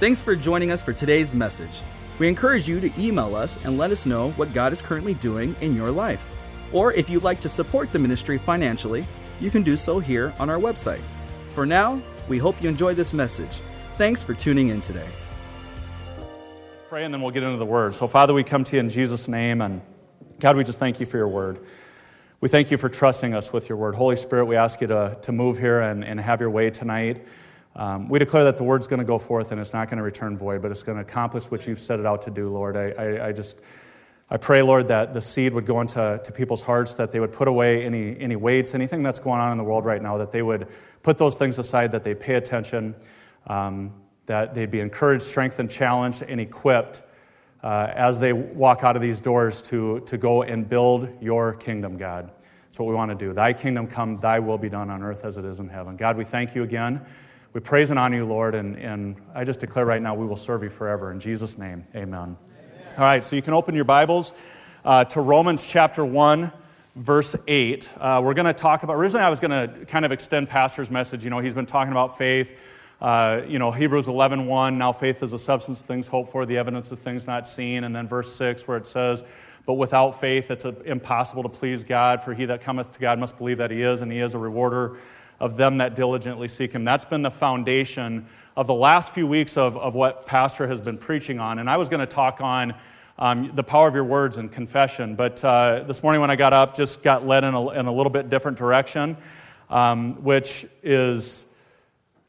Thanks for joining us for today's message. We encourage you to email us and let us know what God is currently doing in your life. Or if you'd like to support the ministry financially, you can do so here on our website. For now, we hope you enjoy this message. Thanks for tuning in today. Let's pray and then we'll get into the word. So, Father, we come to you in Jesus' name, and God, we just thank you for your word. We thank you for trusting us with your word. Holy Spirit, we ask you to, to move here and, and have your way tonight. Um, we declare that the word's going to go forth and it's not going to return void, but it's going to accomplish what you've set it out to do, Lord. I, I, I just. I pray, Lord, that the seed would go into to people's hearts, that they would put away any, any weights, anything that's going on in the world right now, that they would put those things aside, that they pay attention, um, that they'd be encouraged, strengthened, challenged, and equipped uh, as they walk out of these doors to, to go and build your kingdom, God. That's what we want to do. Thy kingdom come, thy will be done on earth as it is in heaven. God, we thank you again. We praise and honor you, Lord, and, and I just declare right now we will serve you forever. In Jesus' name, amen. All right, so you can open your Bibles uh, to Romans chapter 1, verse 8. Uh, we're going to talk about, originally, I was going to kind of extend Pastor's message. You know, he's been talking about faith. Uh, you know, Hebrews 11, 1, now faith is the substance of things hoped for, the evidence of things not seen. And then verse 6, where it says, But without faith, it's impossible to please God, for he that cometh to God must believe that he is, and he is a rewarder of them that diligently seek him. That's been the foundation of the last few weeks of, of what Pastor has been preaching on. And I was going to talk on um, the power of your words and confession, but uh, this morning when I got up, just got led in a, in a little bit different direction, um, which is,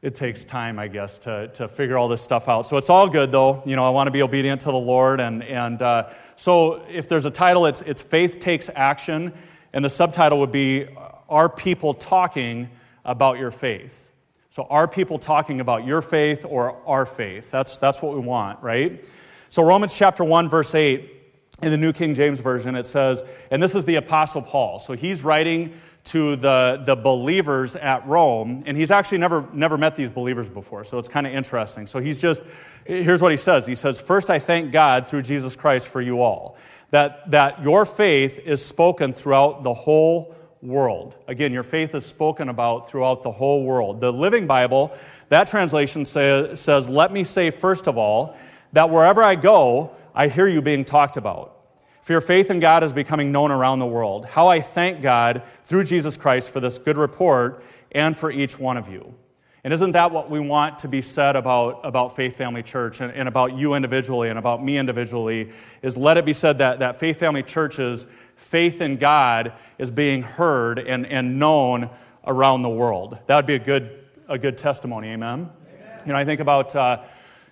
it takes time, I guess, to, to figure all this stuff out. So it's all good, though. You know, I want to be obedient to the Lord. And, and uh, so if there's a title, it's, it's Faith Takes Action. And the subtitle would be Are People Talking About Your Faith? So, are people talking about your faith or our faith? That's, that's what we want, right? So, Romans chapter 1, verse 8, in the New King James Version, it says, and this is the Apostle Paul. So, he's writing to the, the believers at Rome, and he's actually never, never met these believers before, so it's kind of interesting. So, he's just, here's what he says He says, First, I thank God through Jesus Christ for you all, that, that your faith is spoken throughout the whole world. Again, your faith is spoken about throughout the whole world. The Living Bible, that translation say, says, Let me say, first of all, that wherever I go, I hear you being talked about. For your faith in God is becoming known around the world. How I thank God through Jesus Christ for this good report and for each one of you. And isn't that what we want to be said about, about Faith Family Church and, and about you individually and about me individually? Is let it be said that, that Faith Family Churches faith in God is being heard and, and known around the world. That would be a good, a good testimony, amen? amen. You know, I think about, uh,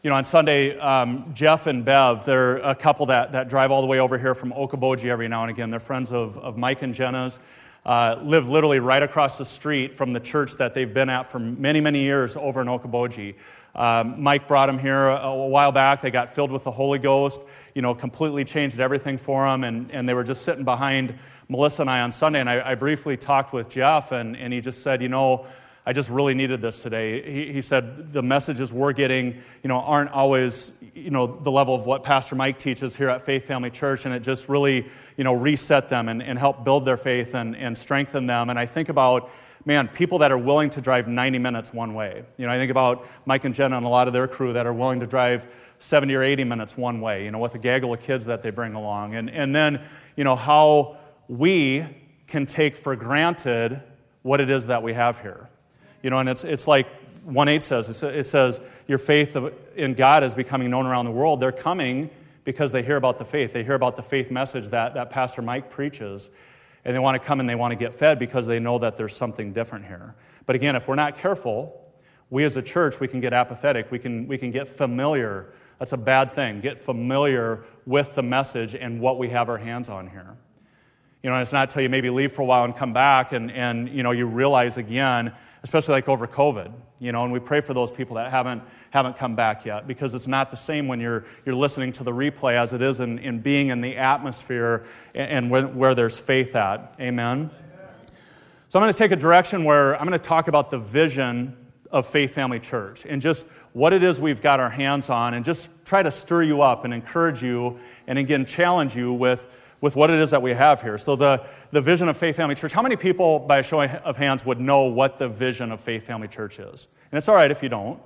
you know, on Sunday, um, Jeff and Bev, they're a couple that, that drive all the way over here from Okoboji every now and again. They're friends of, of Mike and Jenna's. Uh, live literally right across the street from the church that they've been at for many, many years over in Okoboji. Um, Mike brought them here a, a, while back. They got filled with the Holy Ghost, you know, completely changed everything for them. And, and they were just sitting behind Melissa and I on Sunday. And I, I briefly talked with Jeff, and, and he just said, you know, I just really needed this today. He, he, said the messages we're getting, you know, aren't always, you know, the level of what Pastor Mike teaches here at Faith Family Church, and it just really, you know, reset them and, and help build their faith and, and strengthen them. And I think about, man, people that are willing to drive 90 minutes one way. You know, I think about Mike and Jen and a lot of their crew that are willing to drive 70 or 80 minutes one way, you know, with a gaggle of kids that they bring along. And, and then, you know, how we can take for granted what it is that we have here. You know, and it's, it's like 1 8 says, it says, your faith in God is becoming known around the world. They're coming because they hear about the faith. They hear about the faith message that, that Pastor Mike preaches and they want to come and they want to get fed because they know that there's something different here. But again, if we're not careful, we as a church, we can get apathetic. We can, we can get familiar. That's a bad thing. Get familiar with the message and what we have our hands on here. You know, it's not until you maybe leave for a while and come back and, and you know, you realize again, especially like over COVID, you know, and we pray for those people that haven't, haven't come back yet because it's not the same when you're, you're listening to the replay as it is in, in being in the atmosphere and, where, where there's faith at. Amen. So I'm going to take a direction where I'm going to talk about the vision of Faith Family Church and just what it is we've got our hands on and just try to stir you up and encourage you and again challenge you with with what it is that we have here. So, the, the vision of Faith Family Church, how many people, by a show of hands, would know what the vision of Faith Family Church is? And it's all right if you don't.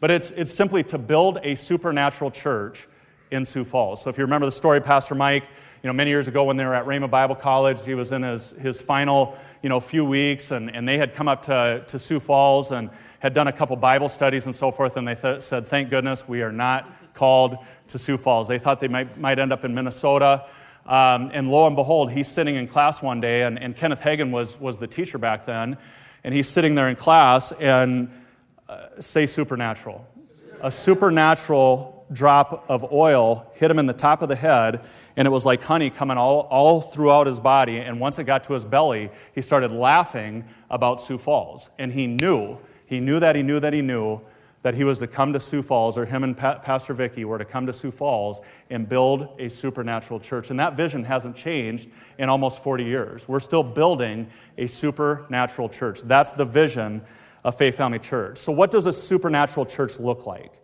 But it's, it's simply to build a supernatural church in Sioux Falls. So if you remember the story, Pastor Mike, you know, many years ago when they were at Rhema Bible College, he was in his, his final, you know, few weeks, and, and they had come up to, to Sioux Falls and had done a couple Bible studies and so forth, and they th- said, thank goodness we are not called to Sioux Falls. They thought they might, might end up in Minnesota. Um, and lo and behold, he's sitting in class one day, and, and Kenneth Hagin was, was the teacher back then, and he's sitting there in class and uh, say supernatural. A supernatural drop of oil hit him in the top of the head, and it was like honey coming all, all throughout his body. And once it got to his belly, he started laughing about Sioux Falls. And he knew, he knew that he knew that he knew that he was to come to Sioux Falls, or him and pa- Pastor Vicky were to come to Sioux Falls and build a supernatural church. And that vision hasn't changed in almost 40 years. We're still building a supernatural church. That's the vision of Faith Family Church. So, what does a supernatural church look like?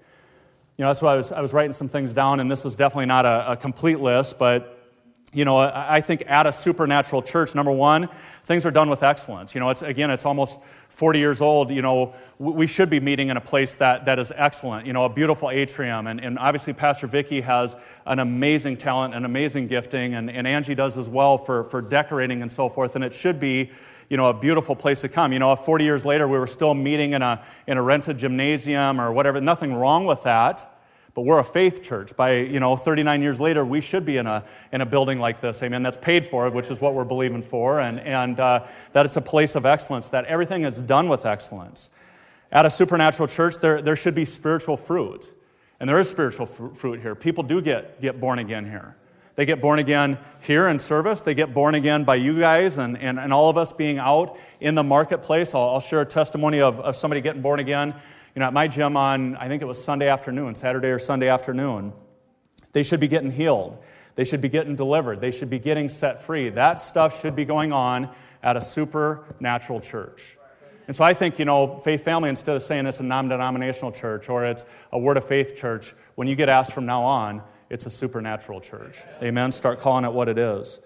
You know, that's why I was, I was writing some things down, and this is definitely not a, a complete list, but you know, I think at a supernatural church, number one, things are done with excellence. You know, it's again, it's almost 40 years old. You know, we should be meeting in a place that, that is excellent. You know, a beautiful atrium, and, and obviously Pastor Vicky has an amazing talent, and amazing gifting, and, and Angie does as well for, for decorating and so forth. And it should be, you know, a beautiful place to come. You know, 40 years later, we were still meeting in a in a rented gymnasium or whatever. Nothing wrong with that. But we're a faith church. By, you know, 39 years later, we should be in a, in a building like this, amen, that's paid for, which is what we're believing for, and, and uh, that it's a place of excellence, that everything is done with excellence. At a supernatural church, there, there should be spiritual fruit. And there is spiritual fruit here. People do get, get born again here. They get born again here in service. They get born again by you guys and, and, and all of us being out in the marketplace. I'll, I'll share a testimony of, of somebody getting born again you know, at my gym on, I think it was Sunday afternoon, Saturday or Sunday afternoon, they should be getting healed. They should be getting delivered. They should be getting set free. That stuff should be going on at a supernatural church. And so I think, you know, Faith Family, instead of saying it's a non denominational church or it's a Word of Faith church, when you get asked from now on, it's a supernatural church. Amen? Start calling it what it is.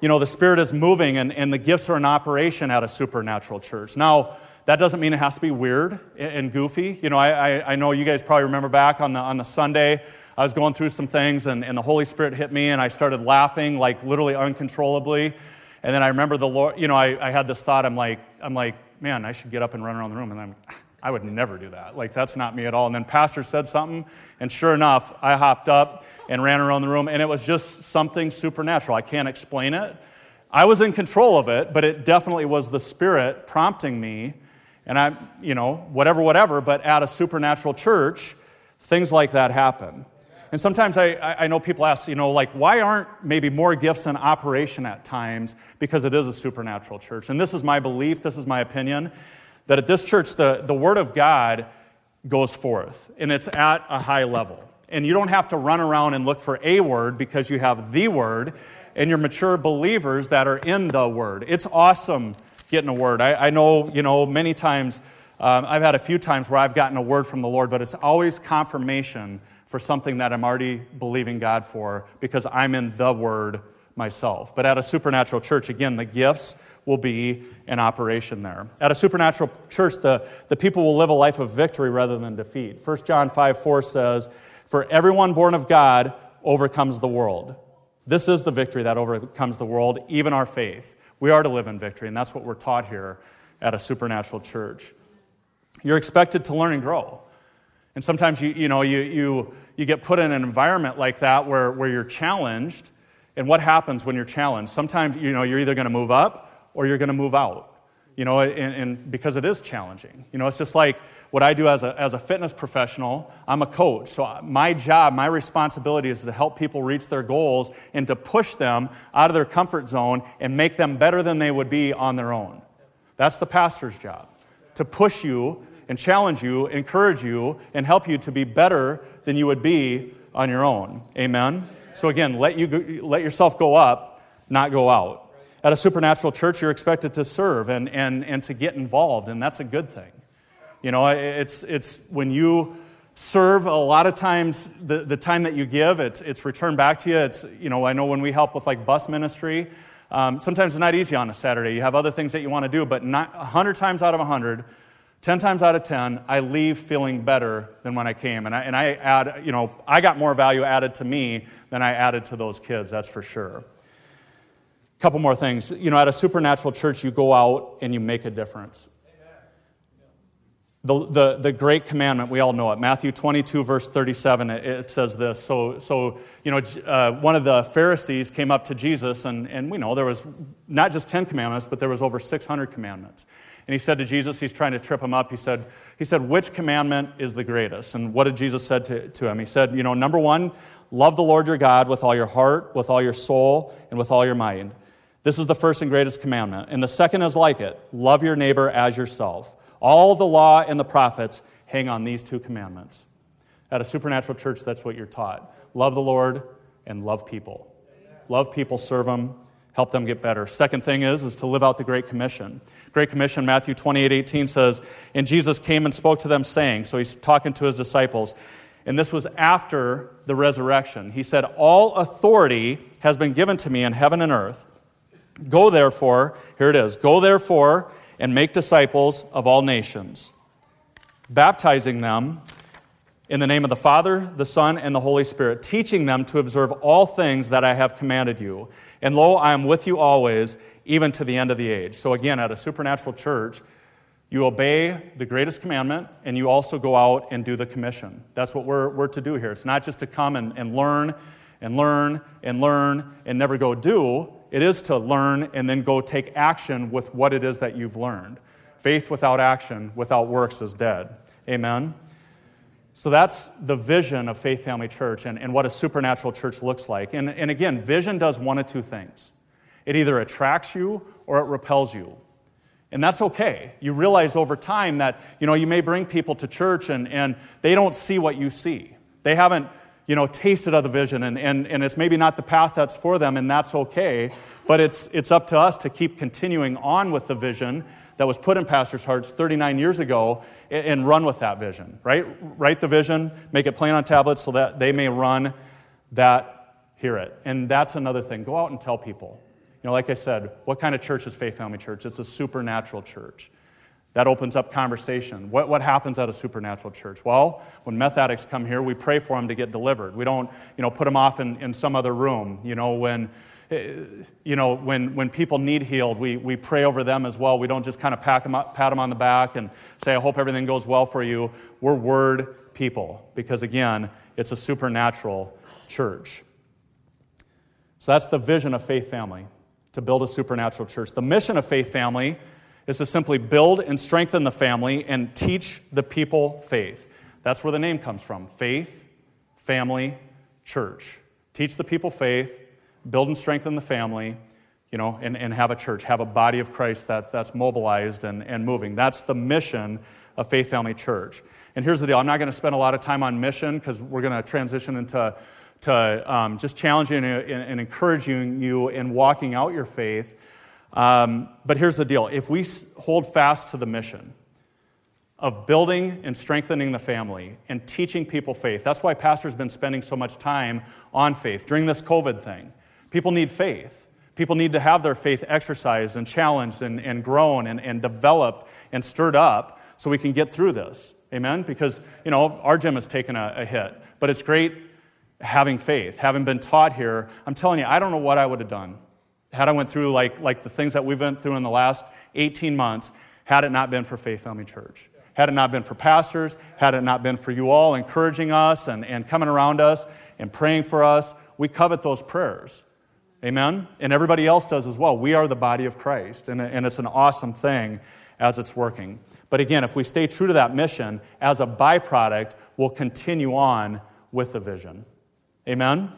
You know, the Spirit is moving and, and the gifts are in operation at a supernatural church. Now, that doesn't mean it has to be weird and goofy. You know, I, I, know you guys probably remember back on the, on the Sunday, I was going through some things and, and the Holy Spirit hit me and I started laughing like literally uncontrollably. And then I remember the Lord, you know, I, I had this thought, I'm like, I'm like, man, I should get up and run around the room. And I'm, I would never do that. Like, that's not me at all. And then Pastor said something, and sure enough, I hopped up and ran around the room, and it was just something supernatural. I can't explain it. I was in control of it, but it definitely was the Spirit prompting me and I, you know, whatever, whatever, but at a supernatural church, things like that happen. And sometimes I, I know people ask, you know, like, why aren't maybe more gifts in operation at times? Because it is a supernatural church. And this is my belief, this is my opinion, that at this church, the, the Word of God goes forth, and it's at a high level. And you don't have to run around and look for a word because you have the Word and you're mature believers that are in the Word. It's awesome getting a word. I, I know, you know, many times, um, I've had a few times where I've gotten a word from the Lord, but it's always confirmation for something that I'm already believing God for because I'm in the Word myself. But at a supernatural church, again, the gifts will be in operation there. At a supernatural church, the, the people will live a life of victory rather than defeat. 1 John 5 4 says, For everyone born of God overcomes the world. This is the victory that overcomes the world, even our faith. We are to live in victory, and that's what we're taught here at a supernatural church. You're expected to learn and grow. And sometimes you, you, know, you, you, you get put in an environment like that where, where you're challenged. And what happens when you're challenged? Sometimes you know, you're either going to move up or you're going to move out you know, and, and, because it is challenging. You know, it's just like what I do as a, as a fitness professional. I'm a coach. So my job, my responsibility is to help people reach their goals and to push them out of their comfort zone and make them better than they would be on their own. That's the pastor's job to push you and challenge you, encourage you, and help you to be better than you would be on your own. Amen? So again, let, you, let yourself go up, not go out. At a supernatural church, you're expected to serve and, and, and to get involved, and that's a good thing. You know, it's, it's when you serve, a lot of times the, the time that you give, it's, it's returned back to you. It's, you know, I know when we help with like bus ministry, um, sometimes it's not easy on a Saturday. You have other things that you want to do, but not, 100 times out of 100, 10 times out of 10, I leave feeling better than when I came. And I, and I add, you know, I got more value added to me than I added to those kids, that's for sure. A couple more things. You know, at a supernatural church, you go out and you make a difference. The, the, the great commandment, we all know it. Matthew 22, verse 37, it, it says this. So, so you know, uh, one of the Pharisees came up to Jesus, and, and we know there was not just 10 commandments, but there was over 600 commandments. And he said to Jesus, he's trying to trip him up, he said, he said which commandment is the greatest? And what did Jesus said to, to him? He said, you know, number one, love the Lord your God with all your heart, with all your soul, and with all your mind. This is the first and greatest commandment. And the second is like it love your neighbor as yourself. All the law and the prophets hang on these two commandments. At a supernatural church, that's what you're taught love the Lord and love people. Love people, serve them, help them get better. Second thing is, is to live out the Great Commission. Great Commission, Matthew 28 18 says, And Jesus came and spoke to them, saying, so he's talking to his disciples, and this was after the resurrection. He said, All authority has been given to me in heaven and earth. Go therefore, here it is, go therefore and make disciples of all nations, baptizing them in the name of the Father, the Son, and the Holy Spirit, teaching them to observe all things that I have commanded you. And lo, I am with you always, even to the end of the age. So, again, at a supernatural church, you obey the greatest commandment and you also go out and do the commission. That's what we're, we're to do here. It's not just to come and, and learn and learn and learn and never go do. It is to learn and then go take action with what it is that you've learned. Faith without action, without works, is dead. Amen? So that's the vision of Faith Family Church and, and what a supernatural church looks like. And, and again, vision does one of two things it either attracts you or it repels you. And that's okay. You realize over time that, you know, you may bring people to church and, and they don't see what you see. They haven't you know, tasted of the vision, and, and, and it's maybe not the path that's for them, and that's okay. But it's, it's up to us to keep continuing on with the vision that was put in pastors' hearts 39 years ago and, and run with that vision, right? Write the vision, make it plain on tablets so that they may run that, hear it. And that's another thing. Go out and tell people. You know, like I said, what kind of church is Faith Family Church? It's a supernatural church. That opens up conversation. What, what happens at a supernatural church? Well, when meth addicts come here, we pray for them to get delivered. We don't, you know, put them off in, in some other room. You know, when, eh, you know, when, when people need healed, we, we pray over them as well. We don't just kind of pack them up, pat them on the back and say, I hope everything goes well for you. We're word people because, again, it's a supernatural church. So that's the vision of Faith Family to build a supernatural church. The mission of Faith Family is to simply build and strengthen the family and teach the people faith. That's where the name comes from faith, family, church. Teach the people faith, build and strengthen the family, you know, and, and have a church, have a body of Christ that, that's mobilized and, and moving. That's the mission of Faith Family Church. And here's the deal I'm not going to spend a lot of time on mission because we're going to transition into to, um, just challenging and, and encouraging you in walking out your faith. Um, but here's the deal if we hold fast to the mission of building and strengthening the family and teaching people faith, that's why Pastor's been spending so much time on faith during this COVID thing. People need faith. People need to have their faith exercised and challenged and, and grown and, and developed and stirred up so we can get through this. Amen? Because, you know, our gym has taken a, a hit, but it's great having faith, having been taught here. I'm telling you, I don't know what I would have done had I went through like, like the things that we've been through in the last 18 months, had it not been for Faith Family Church. Had it not been for pastors, had it not been for you all encouraging us and, and coming around us and praying for us, we covet those prayers. Amen? And everybody else does as well. We are the body of Christ, and, and it's an awesome thing as it's working. But again, if we stay true to that mission, as a byproduct, we'll continue on with the vision. Amen?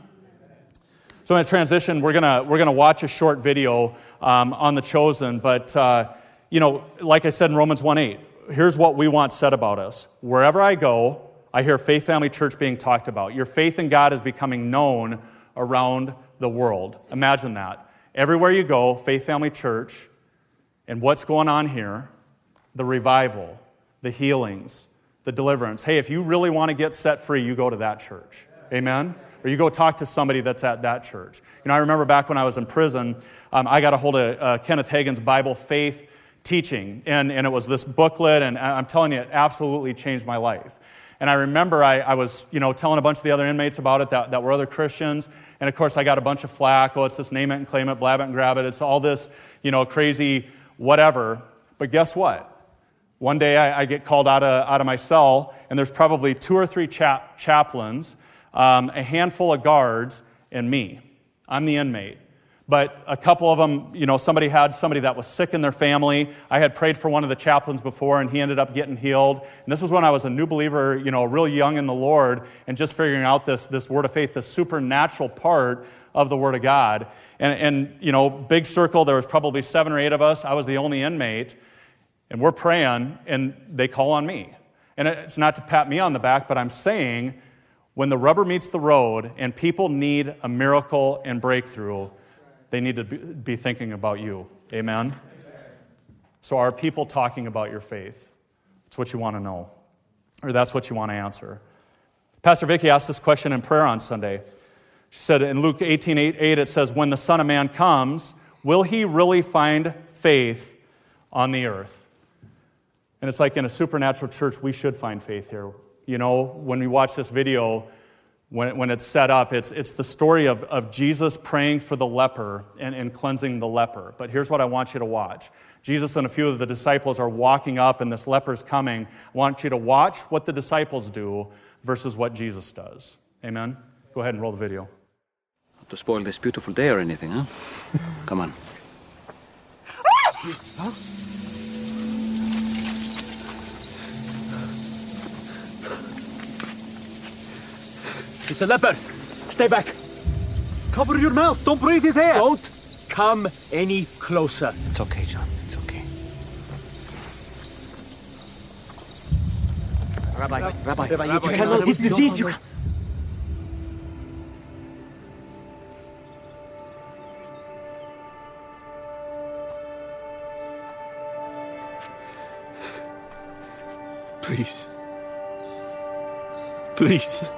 So, in a transition, we're gonna we're gonna watch a short video um, on the chosen. But, uh, you know, like I said in Romans 1 8, here's what we want said about us. Wherever I go, I hear Faith Family Church being talked about. Your faith in God is becoming known around the world. Imagine that. Everywhere you go, Faith Family Church, and what's going on here the revival, the healings, the deliverance. Hey, if you really want to get set free, you go to that church. Amen? Or you go talk to somebody that's at that church. You know, I remember back when I was in prison, um, I got a hold of uh, Kenneth Hagin's Bible Faith teaching. And, and it was this booklet, and I'm telling you, it absolutely changed my life. And I remember I, I, was, you know, telling a bunch of the other inmates about it that, that were other Christians. And of course, I got a bunch of flack. Oh, it's this name it and claim it, blab it and grab it. It's all this, you know, crazy whatever. But guess what? One day I, I get called out of, out of my cell, and there's probably two or three chap, chaplains, um, a handful of guards, and me. I'm the inmate but a couple of them, you know, somebody had somebody that was sick in their family. I had prayed for one of the chaplains before, and he ended up getting healed. And this was when I was a new believer, you know, real young in the Lord, and just figuring out this, this word of faith, this supernatural part of the Word of God. And, and, you know, big circle, there was probably seven or eight of us. I was the only inmate, and we're praying, and they call on me. And it's not to pat me on the back, but I'm saying when the rubber meets the road and people need a miracle and breakthrough, they need to be thinking about you. Amen? So, are people talking about your faith? That's what you want to know, or that's what you want to answer. Pastor Vicky asked this question in prayer on Sunday. She said in Luke 18 8, 8 it says, When the Son of Man comes, will he really find faith on the earth? And it's like in a supernatural church, we should find faith here. You know, when we watch this video, when, when it's set up, it's, it's the story of, of Jesus praying for the leper and, and cleansing the leper. But here's what I want you to watch Jesus and a few of the disciples are walking up, and this leper's coming. I want you to watch what the disciples do versus what Jesus does. Amen? Go ahead and roll the video. Not to spoil this beautiful day or anything, huh? Come on. huh? It's a leopard. Stay back. Cover your mouth. Don't breathe his air. Don't come any closer. It's okay, John. It's okay. Rabbi, Rabbi, Rabbi, Rabbi you cannot. His disease. You. Please. Please.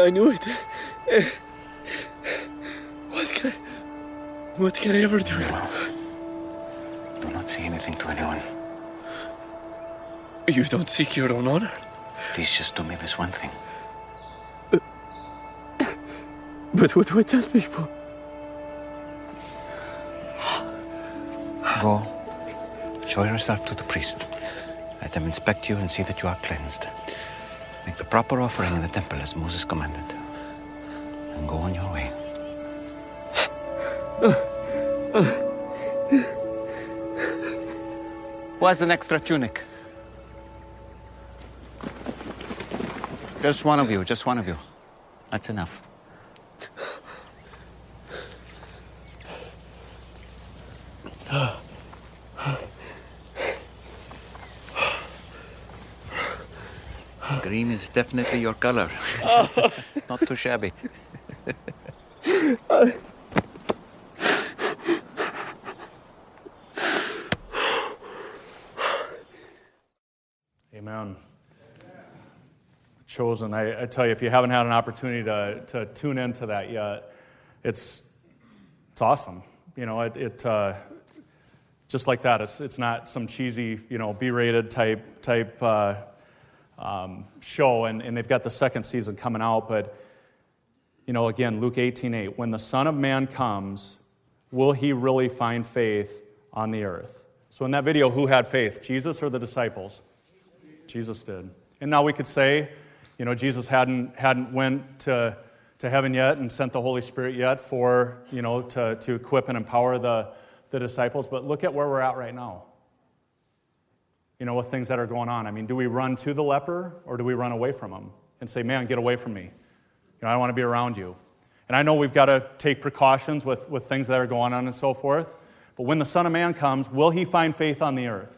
I knew it. What can I, what can I ever do? No. Do not say anything to anyone. You don't seek your own honor. Please just do me this one thing. But what do I tell people? Go. Show yourself to the priest. Let them inspect you and see that you are cleansed. Make the proper offering in the temple as Moses commanded. And go on your way. Who has an extra tunic? Just one of you, just one of you. That's enough. Green is definitely your color. Not too shabby. Amen. Chosen. I, I, tell you, if you haven't had an opportunity to, to tune into that yet, it's, it's awesome. You know, it, it uh, just like that. It's, it's not some cheesy, you know, B-rated type type uh, um, show, and, and they've got the second season coming out. But you know, again, Luke 18:8. When the Son of Man comes, will he really find faith on the earth? So in that video, who had faith, Jesus or the disciples? Jesus did. And now we could say, you know, Jesus hadn't hadn't went to to heaven yet and sent the Holy Spirit yet for, you know, to, to equip and empower the the disciples, but look at where we're at right now. You know, with things that are going on. I mean, do we run to the leper or do we run away from him and say, man, get away from me? You know, I don't want to be around you. And I know we've got to take precautions with, with things that are going on and so forth. But when the Son of Man comes, will he find faith on the earth?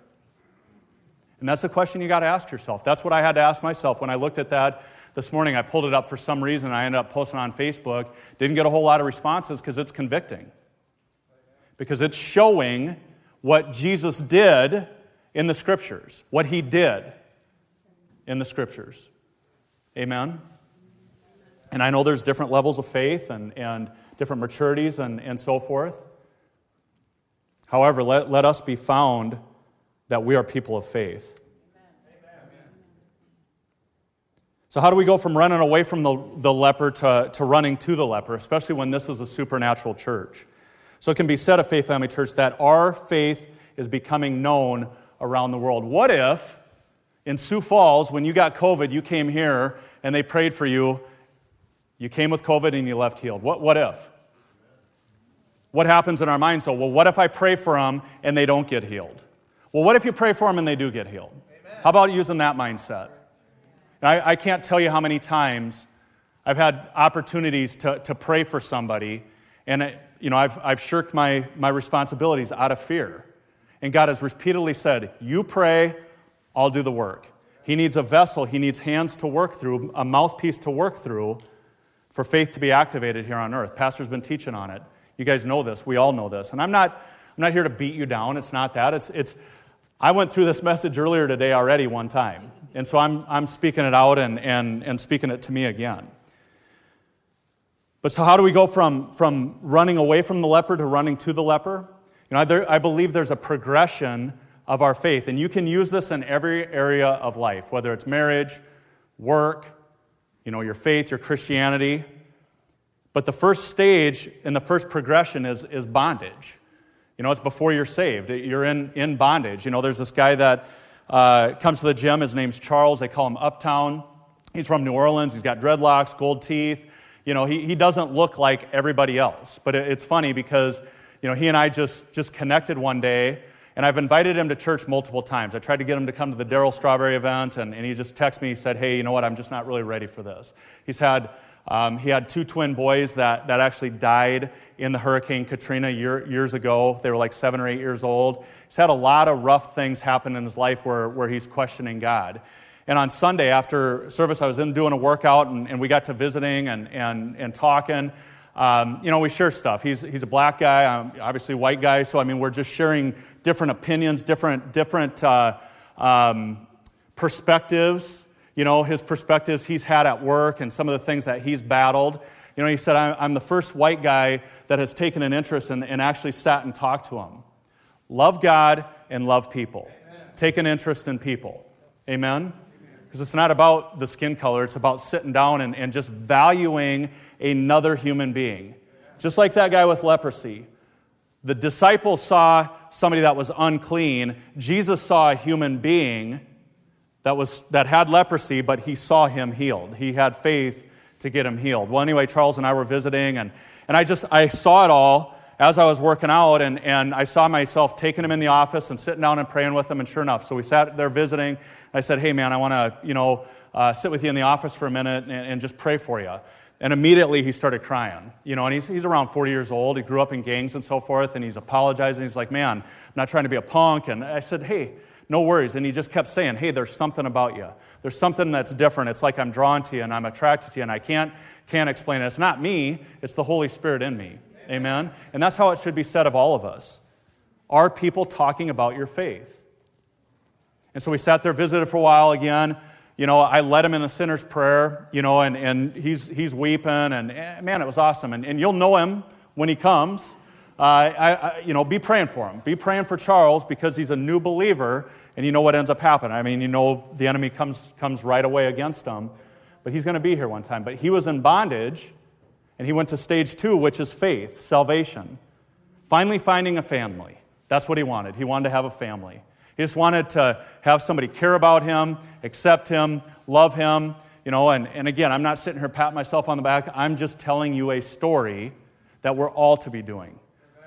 And that's a question you got to ask yourself. That's what I had to ask myself when I looked at that this morning. I pulled it up for some reason. I ended up posting on Facebook. Didn't get a whole lot of responses because it's convicting because it's showing what Jesus did in the scriptures, what he did in the scriptures. Amen? And I know there's different levels of faith and, and different maturities and, and so forth. However, let, let us be found that we are people of faith. So, how do we go from running away from the, the leper to, to running to the leper, especially when this is a supernatural church? So it can be said of Faith Family Church that our faith is becoming known around the world. What if in Sioux Falls, when you got COVID, you came here and they prayed for you, you came with COVID and you left healed? What, what if? What happens in our mind? So, well, what if I pray for them and they don't get healed? Well, what if you pray for them and they do get healed? Amen. How about using that mindset? I, I can't tell you how many times I've had opportunities to, to pray for somebody, and it, you know, I've, I've shirked my, my responsibilities out of fear. And God has repeatedly said, You pray, I'll do the work. He needs a vessel, He needs hands to work through, a mouthpiece to work through for faith to be activated here on earth. Pastor's been teaching on it. You guys know this. We all know this. And I'm not, I'm not here to beat you down. It's not that. It's, it's, I went through this message earlier today already one time. And so I'm, I'm speaking it out and, and, and speaking it to me again. But so, how do we go from, from running away from the leper to running to the leper? You know, I, there, I believe there's a progression of our faith, and you can use this in every area of life, whether it's marriage, work, you know, your faith, your Christianity. But the first stage and the first progression is, is bondage. You know, it's before you're saved. You're in, in bondage. You know, there's this guy that uh, comes to the gym. His name's Charles. They call him Uptown. He's from New Orleans. He's got dreadlocks, gold teeth. You know, he, he doesn't look like everybody else. But it, it's funny because, you know, he and I just, just connected one day, and I've invited him to church multiple times. I tried to get him to come to the Darryl Strawberry event, and, and he just texted me. He said, hey, you know what, I'm just not really ready for this. He's had, um, he had two twin boys that, that actually died in the Hurricane Katrina year, years ago. They were like seven or eight years old. He's had a lot of rough things happen in his life where, where he's questioning God. And on Sunday after service, I was in doing a workout and, and we got to visiting and, and, and talking. Um, you know, we share stuff. He's, he's a black guy, I'm obviously white guy, so I mean, we're just sharing different opinions, different, different uh, um, perspectives. You know, his perspectives he's had at work and some of the things that he's battled. You know, he said, I'm the first white guy that has taken an interest and, and actually sat and talked to him. Love God and love people. Amen. Take an interest in people. Amen? Because it's not about the skin color, it's about sitting down and, and just valuing another human being. Just like that guy with leprosy. The disciples saw somebody that was unclean. Jesus saw a human being that, was, that had leprosy, but he saw him healed. He had faith to get him healed. Well, anyway, Charles and I were visiting, and, and I just I saw it all as I was working out, and, and I saw myself taking him in the office and sitting down and praying with him, and sure enough, so we sat there visiting. I said, hey, man, I want to, you know, uh, sit with you in the office for a minute and, and, just pray for you. And immediately he started crying, you know, and he's, he's around 40 years old. He grew up in gangs and so forth, and he's apologizing. He's like, man, I'm not trying to be a punk. And I said, hey, No worries. And he just kept saying, Hey, there's something about you. There's something that's different. It's like I'm drawn to you and I'm attracted to you and I can't, can't explain it. It's not me, it's the Holy Spirit in me. Amen? And that's how it should be said of all of us. Are people talking about your faith? And so we sat there, visited for a while again. You know, I led him in the sinner's prayer, you know, and, and he's, he's weeping, and eh, man, it was awesome. And, and you'll know him when he comes. Uh, I, I, you know, be praying for him. Be praying for Charles because he's a new believer, and you know what ends up happening. I mean, you know, the enemy comes, comes right away against him, but he's going to be here one time. But he was in bondage, and he went to stage two, which is faith, salvation. Finally, finding a family. That's what he wanted. He wanted to have a family. He just wanted to have somebody care about him, accept him, love him. You know, and, and again, I'm not sitting here patting myself on the back. I'm just telling you a story that we're all to be doing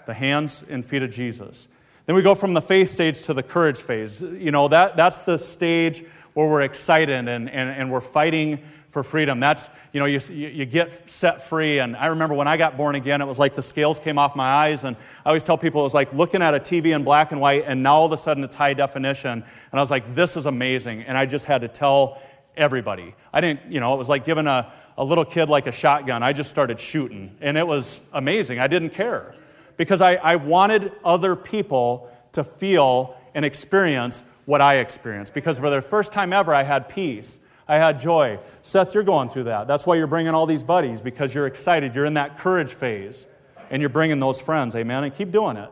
the hands and feet of Jesus. Then we go from the faith stage to the courage phase. You know, that, that's the stage where we're excited and, and, and we're fighting for freedom. That's, you know, you, you get set free. And I remember when I got born again, it was like the scales came off my eyes. And I always tell people it was like looking at a TV in black and white, and now all of a sudden it's high definition. And I was like, this is amazing. And I just had to tell everybody. I didn't, you know, it was like giving a, a little kid like a shotgun. I just started shooting. And it was amazing. I didn't care because I, I wanted other people to feel and experience what I experienced. Because for the first time ever, I had peace. I had joy. Seth, you're going through that. That's why you're bringing all these buddies, because you're excited. You're in that courage phase, and you're bringing those friends. Amen? And keep doing it.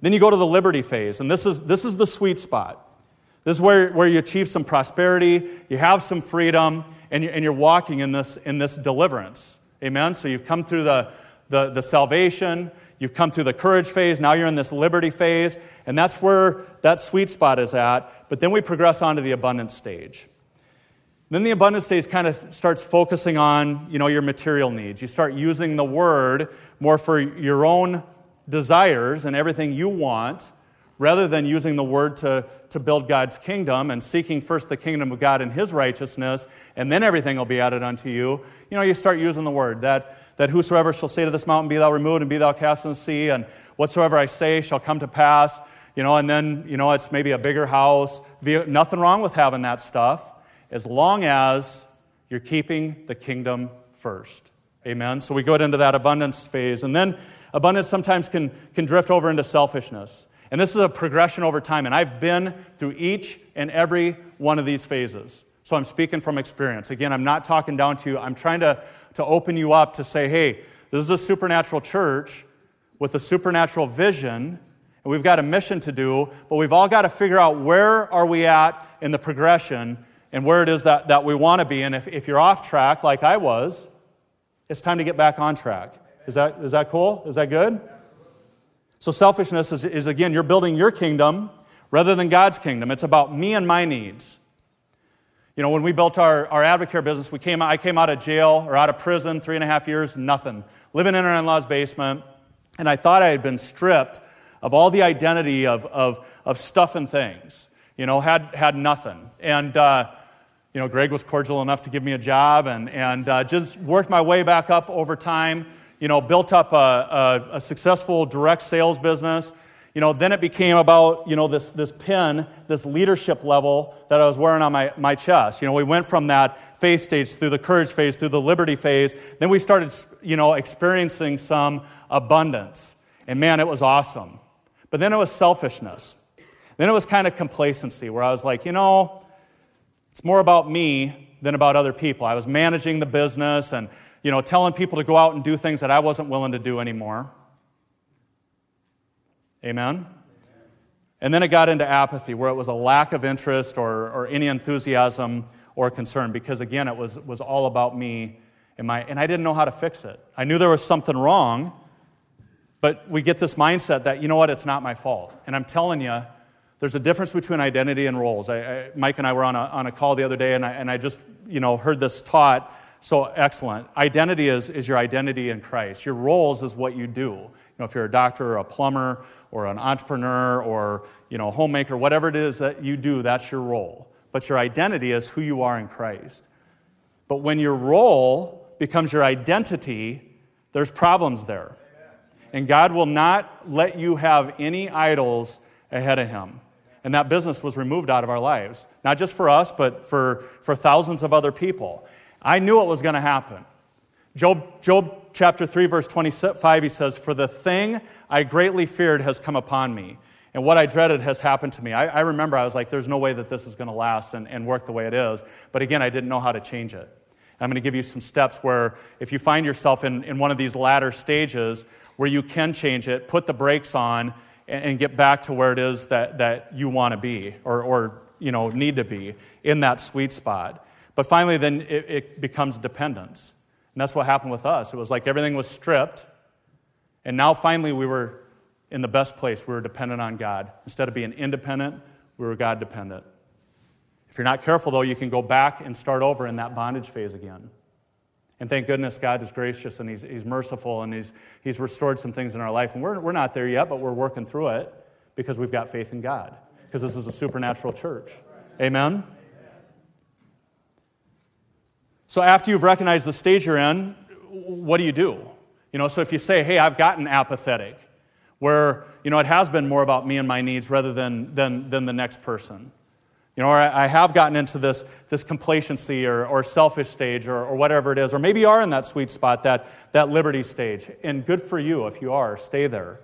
Then you go to the liberty phase, and this is, this is the sweet spot. This is where, where you achieve some prosperity, you have some freedom, and, you, and you're walking in this, in this deliverance. Amen? So you've come through the, the, the salvation, you've come through the courage phase, now you're in this liberty phase, and that's where that sweet spot is at. But then we progress on to the abundance stage. Then the abundance stage kind of starts focusing on, you know, your material needs. You start using the word more for your own desires and everything you want rather than using the word to, to build God's kingdom and seeking first the kingdom of God and his righteousness, and then everything will be added unto you. You know, you start using the word that that whosoever shall say to this mountain, Be thou removed and be thou cast in the sea, and whatsoever I say shall come to pass. You know, and then, you know, it's maybe a bigger house. Nothing wrong with having that stuff as long as you're keeping the kingdom first. Amen. So we go into that abundance phase. And then abundance sometimes can, can drift over into selfishness. And this is a progression over time. And I've been through each and every one of these phases. So I'm speaking from experience. Again, I'm not talking down to you. I'm trying to to open you up to say, hey, this is a supernatural church with a supernatural vision, and we've got a mission to do, but we've all got to figure out where are we at in the progression and where it is that, that we want to be. And if, if you're off track, like I was, it's time to get back on track. Is that, is that cool? Is that good? So, selfishness is, is again, you're building your kingdom rather than God's kingdom. It's about me and my needs. You know, when we built our, our Advocare business, we came, I came out of jail or out of prison, three and a half years, nothing. Living in our in law's basement. And I thought I had been stripped of all the identity of, of, of stuff and things. You know, had, had nothing. And, uh, you know, Greg was cordial enough to give me a job and, and uh, just worked my way back up over time. You know, built up a, a, a successful direct sales business you know, then it became about, you know, this, this pin, this leadership level that I was wearing on my, my chest. You know, we went from that faith stage through the courage phase, through the liberty phase. Then we started, you know, experiencing some abundance. And man, it was awesome. But then it was selfishness. Then it was kind of complacency where I was like, you know, it's more about me than about other people. I was managing the business and, you know, telling people to go out and do things that I wasn't willing to do anymore. Amen? And then it got into apathy, where it was a lack of interest or, or any enthusiasm or concern, because again, it was, was all about me and, my, and I didn't know how to fix it. I knew there was something wrong, but we get this mindset that, you know what, it's not my fault. And I'm telling you, there's a difference between identity and roles. I, I, Mike and I were on a, on a call the other day, and I, and I just you know, heard this taught so excellent. Identity is, is your identity in Christ, your roles is what you do. You know, if you're a doctor or a plumber or an entrepreneur or you know, homemaker, whatever it is that you do, that's your role. But your identity is who you are in Christ. But when your role becomes your identity, there's problems there. And God will not let you have any idols ahead of Him. And that business was removed out of our lives, not just for us, but for, for thousands of other people. I knew it was going to happen. Job, Job chapter 3, verse 25, he says, For the thing I greatly feared has come upon me, and what I dreaded has happened to me. I, I remember I was like, There's no way that this is going to last and, and work the way it is. But again, I didn't know how to change it. I'm going to give you some steps where if you find yourself in, in one of these latter stages where you can change it, put the brakes on, and, and get back to where it is that, that you want to be or, or you know, need to be in that sweet spot. But finally, then it, it becomes dependence. And that's what happened with us. It was like everything was stripped, and now finally we were in the best place. We were dependent on God. Instead of being independent, we were God dependent. If you're not careful, though, you can go back and start over in that bondage phase again. And thank goodness God is gracious and He's, he's merciful and he's, he's restored some things in our life. And we're, we're not there yet, but we're working through it because we've got faith in God, because this is a supernatural church. Amen? So after you've recognized the stage you're in, what do you do? You know, so if you say, hey, I've gotten apathetic, where, you know, it has been more about me and my needs rather than, than, than the next person. You know, or I have gotten into this, this complacency or, or selfish stage or, or whatever it is, or maybe you are in that sweet spot, that, that liberty stage. And good for you if you are, stay there.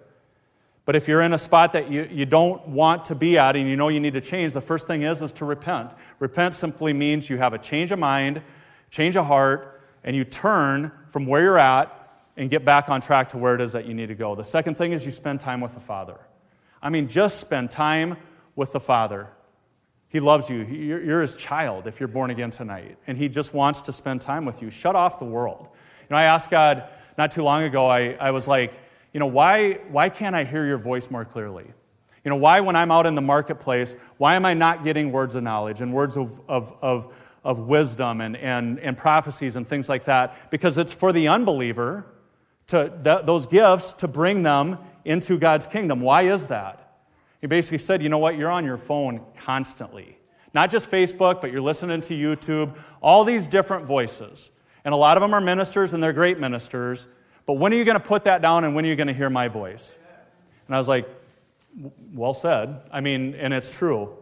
But if you're in a spot that you, you don't want to be at and you know you need to change, the first thing is is to repent. Repent simply means you have a change of mind, change of heart, and you turn from where you're at and get back on track to where it is that you need to go. The second thing is you spend time with the Father. I mean, just spend time with the Father. He loves you. You're his child if you're born again tonight, and he just wants to spend time with you. Shut off the world. You know, I asked God not too long ago, I, I was like, you know, why, why can't I hear your voice more clearly? You know, why, when I'm out in the marketplace, why am I not getting words of knowledge and words of, of, of of wisdom and, and, and prophecies and things like that because it's for the unbeliever to th- those gifts to bring them into God's kingdom. Why is that? He basically said, you know what, you're on your phone constantly. Not just Facebook, but you're listening to YouTube, all these different voices. And a lot of them are ministers and they're great ministers. But when are you going to put that down and when are you going to hear my voice? And I was like, well said. I mean, and it's true.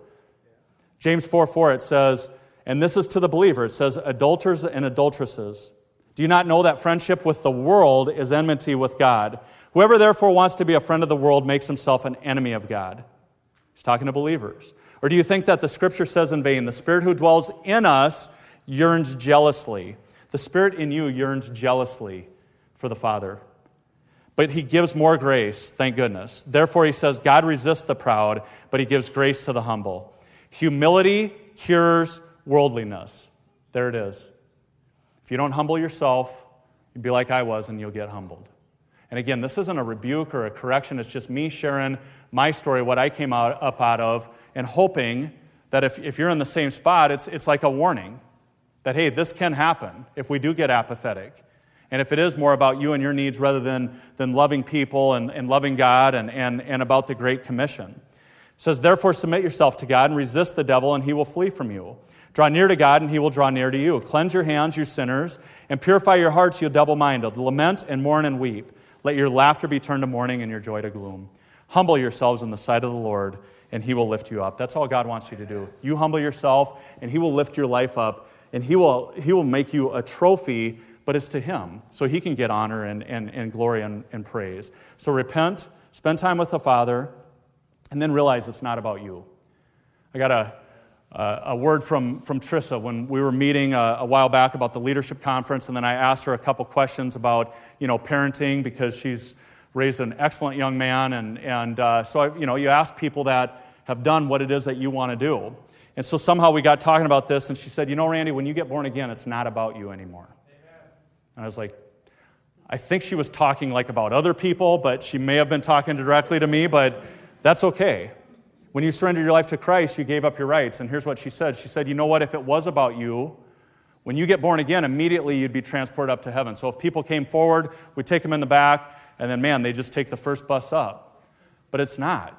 James 4 4, it says, and this is to the believer. It says, adulterers and adulteresses. Do you not know that friendship with the world is enmity with God? Whoever therefore wants to be a friend of the world makes himself an enemy of God. He's talking to believers. Or do you think that the scripture says in vain, the spirit who dwells in us yearns jealously? The spirit in you yearns jealously for the Father. But he gives more grace, thank goodness. Therefore, he says, God resists the proud, but he gives grace to the humble. Humility cures worldliness. There it is. If you don't humble yourself, you'd be like I was and you'll get humbled. And again, this isn't a rebuke or a correction, it's just me sharing my story, what I came out, up out of, and hoping that if, if you're in the same spot, it's, it's like a warning that, hey, this can happen if we do get apathetic. And if it is more about you and your needs rather than, than loving people and, and loving God and, and, and about the Great Commission. It says, Therefore, submit yourself to God and resist the devil, and he will flee from you. Draw near to God, and he will draw near to you. Cleanse your hands, you sinners, and purify your hearts, you double minded. Lament and mourn and weep. Let your laughter be turned to mourning and your joy to gloom. Humble yourselves in the sight of the Lord, and he will lift you up. That's all God wants you to do. You humble yourself, and he will lift your life up, and he will, he will make you a trophy, but it's to him, so he can get honor and, and, and glory and, and praise. So repent, spend time with the Father, and then realize it's not about you. I got a uh, a word from, from Trissa when we were meeting a, uh, a, while back about the leadership conference, and then I asked her a couple questions about, you know, parenting because she's raised an excellent young man, and, and uh, so, I, you know, you ask people that have done what it is that you want to do. And so somehow we got talking about this, and she said, you know, Randy, when you get born again, it's not about you anymore. Amen. And I was like, I think she was talking like about other people, but she may have been talking directly to me, but that's okay. When you surrendered your life to Christ, you gave up your rights. And here's what she said She said, You know what? If it was about you, when you get born again, immediately you'd be transported up to heaven. So if people came forward, we'd take them in the back, and then, man, they just take the first bus up. But it's not.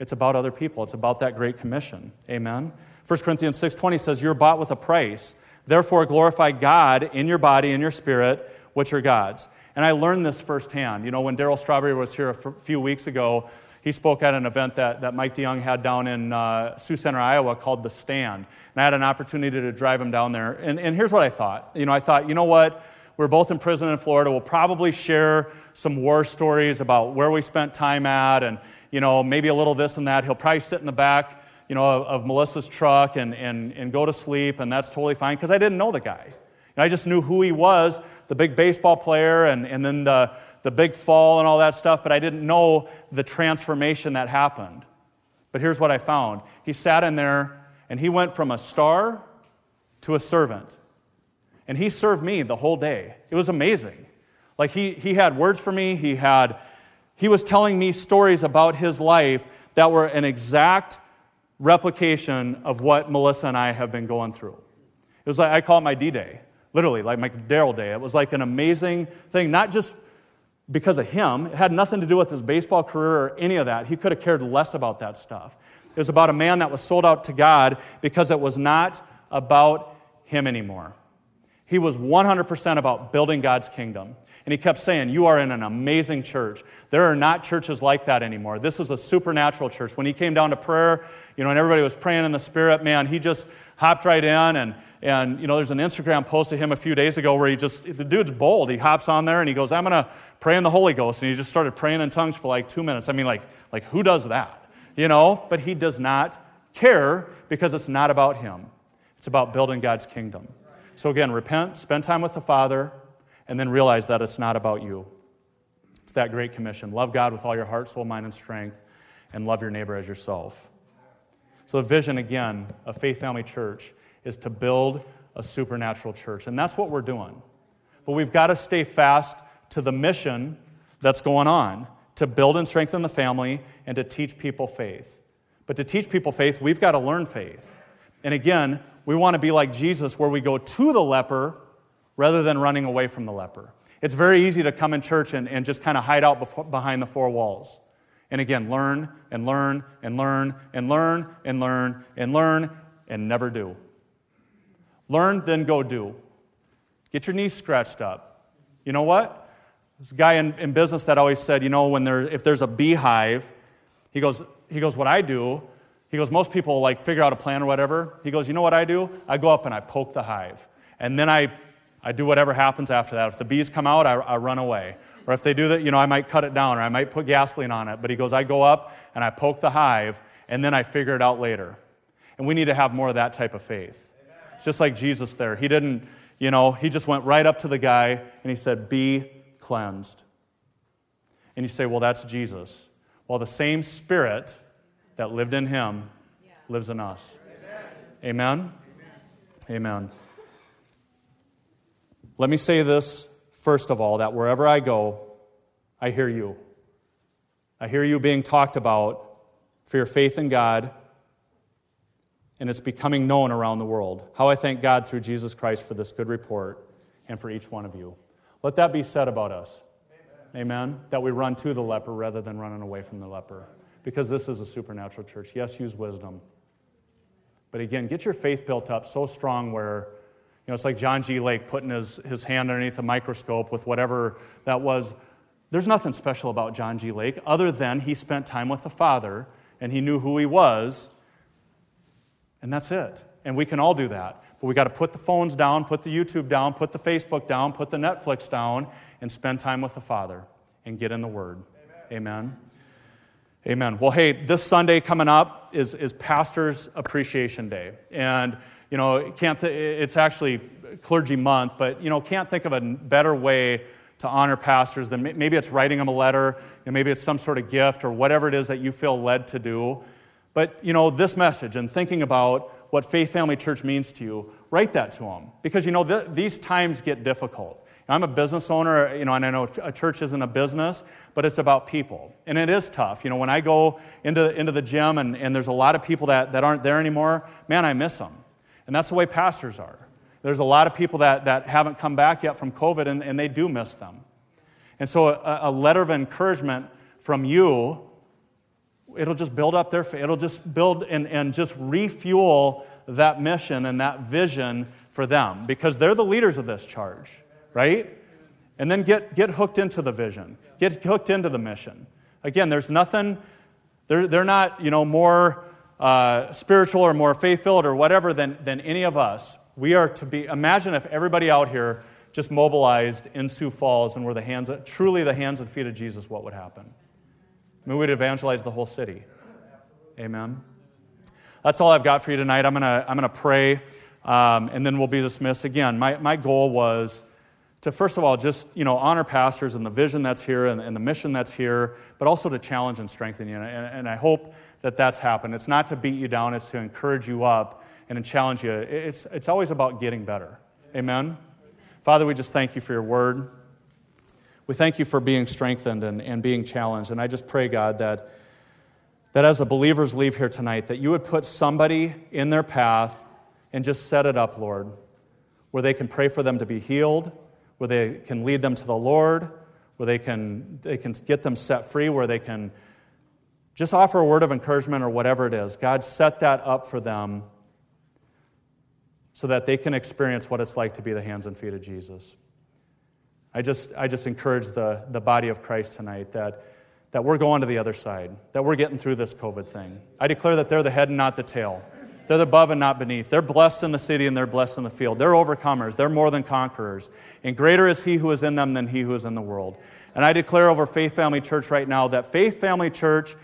It's about other people. It's about that great commission. Amen. 1 Corinthians 6:20 says, You're bought with a price. Therefore, glorify God in your body and your spirit, which are God's. And I learned this firsthand. You know, when Darryl Strawberry was here a few weeks ago, He spoke at an event that, that Mike DeYoung had down in uh, Sioux Center, Iowa called The Stand. And I had an opportunity to drive him down there. And, and here's what I thought. You know, I thought, you know what? We're both in prison in Florida. We'll probably share some war stories about where we spent time at and, you know, maybe a little this and that. He'll probably sit in the back, you know, of, of Melissa's truck and, and, and go to sleep, and that's totally fine because I didn't know the guy. And I just knew who he was, the big baseball player, and, and then the, the big fall and all that stuff, but I didn't know the transformation that happened. But here's what I found he sat in there and he went from a star to a servant. And he served me the whole day. It was amazing. Like he, he had words for me, he had he was telling me stories about his life that were an exact replication of what Melissa and I have been going through. It was like I call it my D-Day, literally, like my Darryl Day. It was like an amazing thing, not just because of him. It had nothing to do with his baseball career or any of that. He could have cared less about that stuff. It was about a man that was sold out to God because it was not about him anymore. He was 100% about building God's kingdom. And he kept saying, You are in an amazing church. There are not churches like that anymore. This is a supernatural church. When he came down to prayer, you know, and everybody was praying in the Spirit, man, he just hopped right in. And, and you know, there's an Instagram post of him a few days ago where he just, the dude's bold. He hops on there and he goes, I'm going to pray in the Holy Ghost. And he just started praying in tongues for like two minutes. I mean, like, like who does that? You know, but he does not care because it's not about him, it's about building God's kingdom. So again, repent, spend time with the Father, and then realize that it's not about you. It's that great commission. Love God with all your heart, soul, mind, and strength, and love your neighbor as yourself. So, the vision, again, of Faith Family Church is to build a supernatural church. And that's what we're doing. But we've got to stay fast to the mission that's going on to build and strengthen the family and to teach people faith. But to teach people faith, we've got to learn faith. And again, we want to be like Jesus, where we go to the leper rather than running away from the leper. It's very easy to come in church and, and just kind of hide out before, behind the four walls. And again, learn and learn and learn and learn and learn and learn and never do. Learn, then go do. Get your knees scratched up. You know what? This guy in, in business that always said, you know, when there, if there's a beehive, he goes, he goes, what I do, he goes, most people like figure out a plan or whatever. He goes, you know what I do? I go up and I poke the hive. And then I I do whatever happens after that. If the bees come out, I, I run away. Or if they do that, you know, I might cut it down or I might put gasoline on it. But he goes, I go up and I poke the hive and then I figure it out later. And we need to have more of that type of faith. It's just like Jesus there. He didn't, you know, he just went right up to the guy and he said, Be cleansed. And you say, Well, that's Jesus. Well, the same spirit that lived in him lives in us. Amen? Amen. Amen. Let me say this first of all that wherever I go, I hear you. I hear you being talked about for your faith in God, and it's becoming known around the world. How I thank God through Jesus Christ for this good report and for each one of you. Let that be said about us. Amen. Amen. That we run to the leper rather than running away from the leper. Because this is a supernatural church. Yes, use wisdom. But again, get your faith built up so strong where you know, it's like John G. Lake putting his, his hand underneath a microscope with whatever that was. There's nothing special about John G. Lake other than he spent time with the Father and he knew who he was, and that's it. And we can all do that. But we got to put the phones down, put the YouTube down, put the Facebook down, put the Netflix down, and spend time with the Father and get in the Word. Amen. Amen. Well, hey, this Sunday coming up is, is Pastor's Appreciation Day. And you know, can't th- it's actually clergy month, but, you know, can't think of a better way to honor pastors than maybe it's writing them a letter, you know, maybe it's some sort of gift or whatever it is that you feel led to do. But, you know, this message and thinking about what Faith Family Church means to you, write that to them. Because, you know, th- these times get difficult. I'm a business owner, you know, and I know a church isn't a business, but it's about people. And it is tough. You know, when I go into, into the gym and, and there's a lot of people that, that aren't there anymore, man, I miss them. And that's the way pastors are. There's a lot of people that, that haven't come back yet from COVID, and, and they do miss them. And so, a, a letter of encouragement from you, it'll just build up their faith. It'll just build and, and just refuel that mission and that vision for them because they're the leaders of this charge, right? And then get, get hooked into the vision, get hooked into the mission. Again, there's nothing They're, they're not, you know, more uh, spiritual or more faith-filled or whatever than, than any of us. We are to be, imagine if everybody out here just mobilized in Sioux Falls and were the hands, truly the hands and feet of Jesus, what would happen? I mean, we'd evangelize the whole city. Amen. That's all I've got for you tonight. I'm going to I'm to pray, um, and then we'll be dismissed. Again, my, my goal was to, first of all, just you know, honor pastors and the vision that's here and, and the mission that's here, but also to challenge and strengthen you. And, and I hope that that's happened. It's not to beat you down, it's to encourage you up and to challenge you. It's, it's always about getting better. Amen? Father, we just thank you for your word. We thank you for being strengthened and, and being challenged. And I just pray, God, that, that as the believers leave here tonight, that you would put somebody in their path and just set it up, Lord, where they can pray for them to be healed, where they can lead them to the Lord, where they can, they can get them set free, where they can just offer a word of encouragement or whatever it is. God, set that up for them so that they can experience what it's like to be the hands and feet of Jesus. I just, I just encourage the, the body of Christ tonight that, that we're going to the other side, that we're getting through this COVID thing. I declare that they're the head and not the tail. They're the above and not beneath. They're blessed in the city and they're blessed in the field. They're overcomers. They're more than conquerors. And greater is He who is in them than He who is in the world. And I declare over Faith Family Church right now that Faith Family Church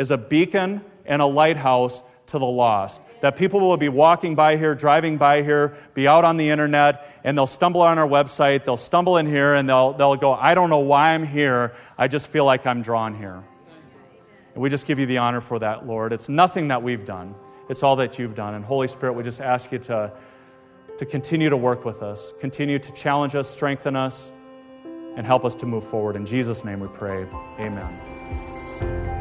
is a beacon and a lighthouse to the lost. That people will be walking by here, driving by here, be out on the internet, and they'll stumble on our website, they'll stumble in here, and they'll, they'll go, I don't know why I'm here, I just feel like I'm drawn here. And we just give you the honor for that, Lord. It's nothing that we've done, it's all that you've done. And Holy Spirit, we just ask you to, to continue to work with us, continue to challenge us, strengthen us, and help us to move forward. In Jesus' name we pray. Amen.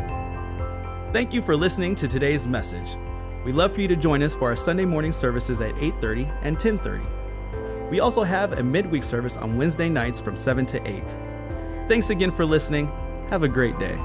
Thank you for listening to today's message. We'd love for you to join us for our Sunday morning services at 8:30 and 10:30. We also have a midweek service on Wednesday nights from 7 to 8. Thanks again for listening. Have a great day.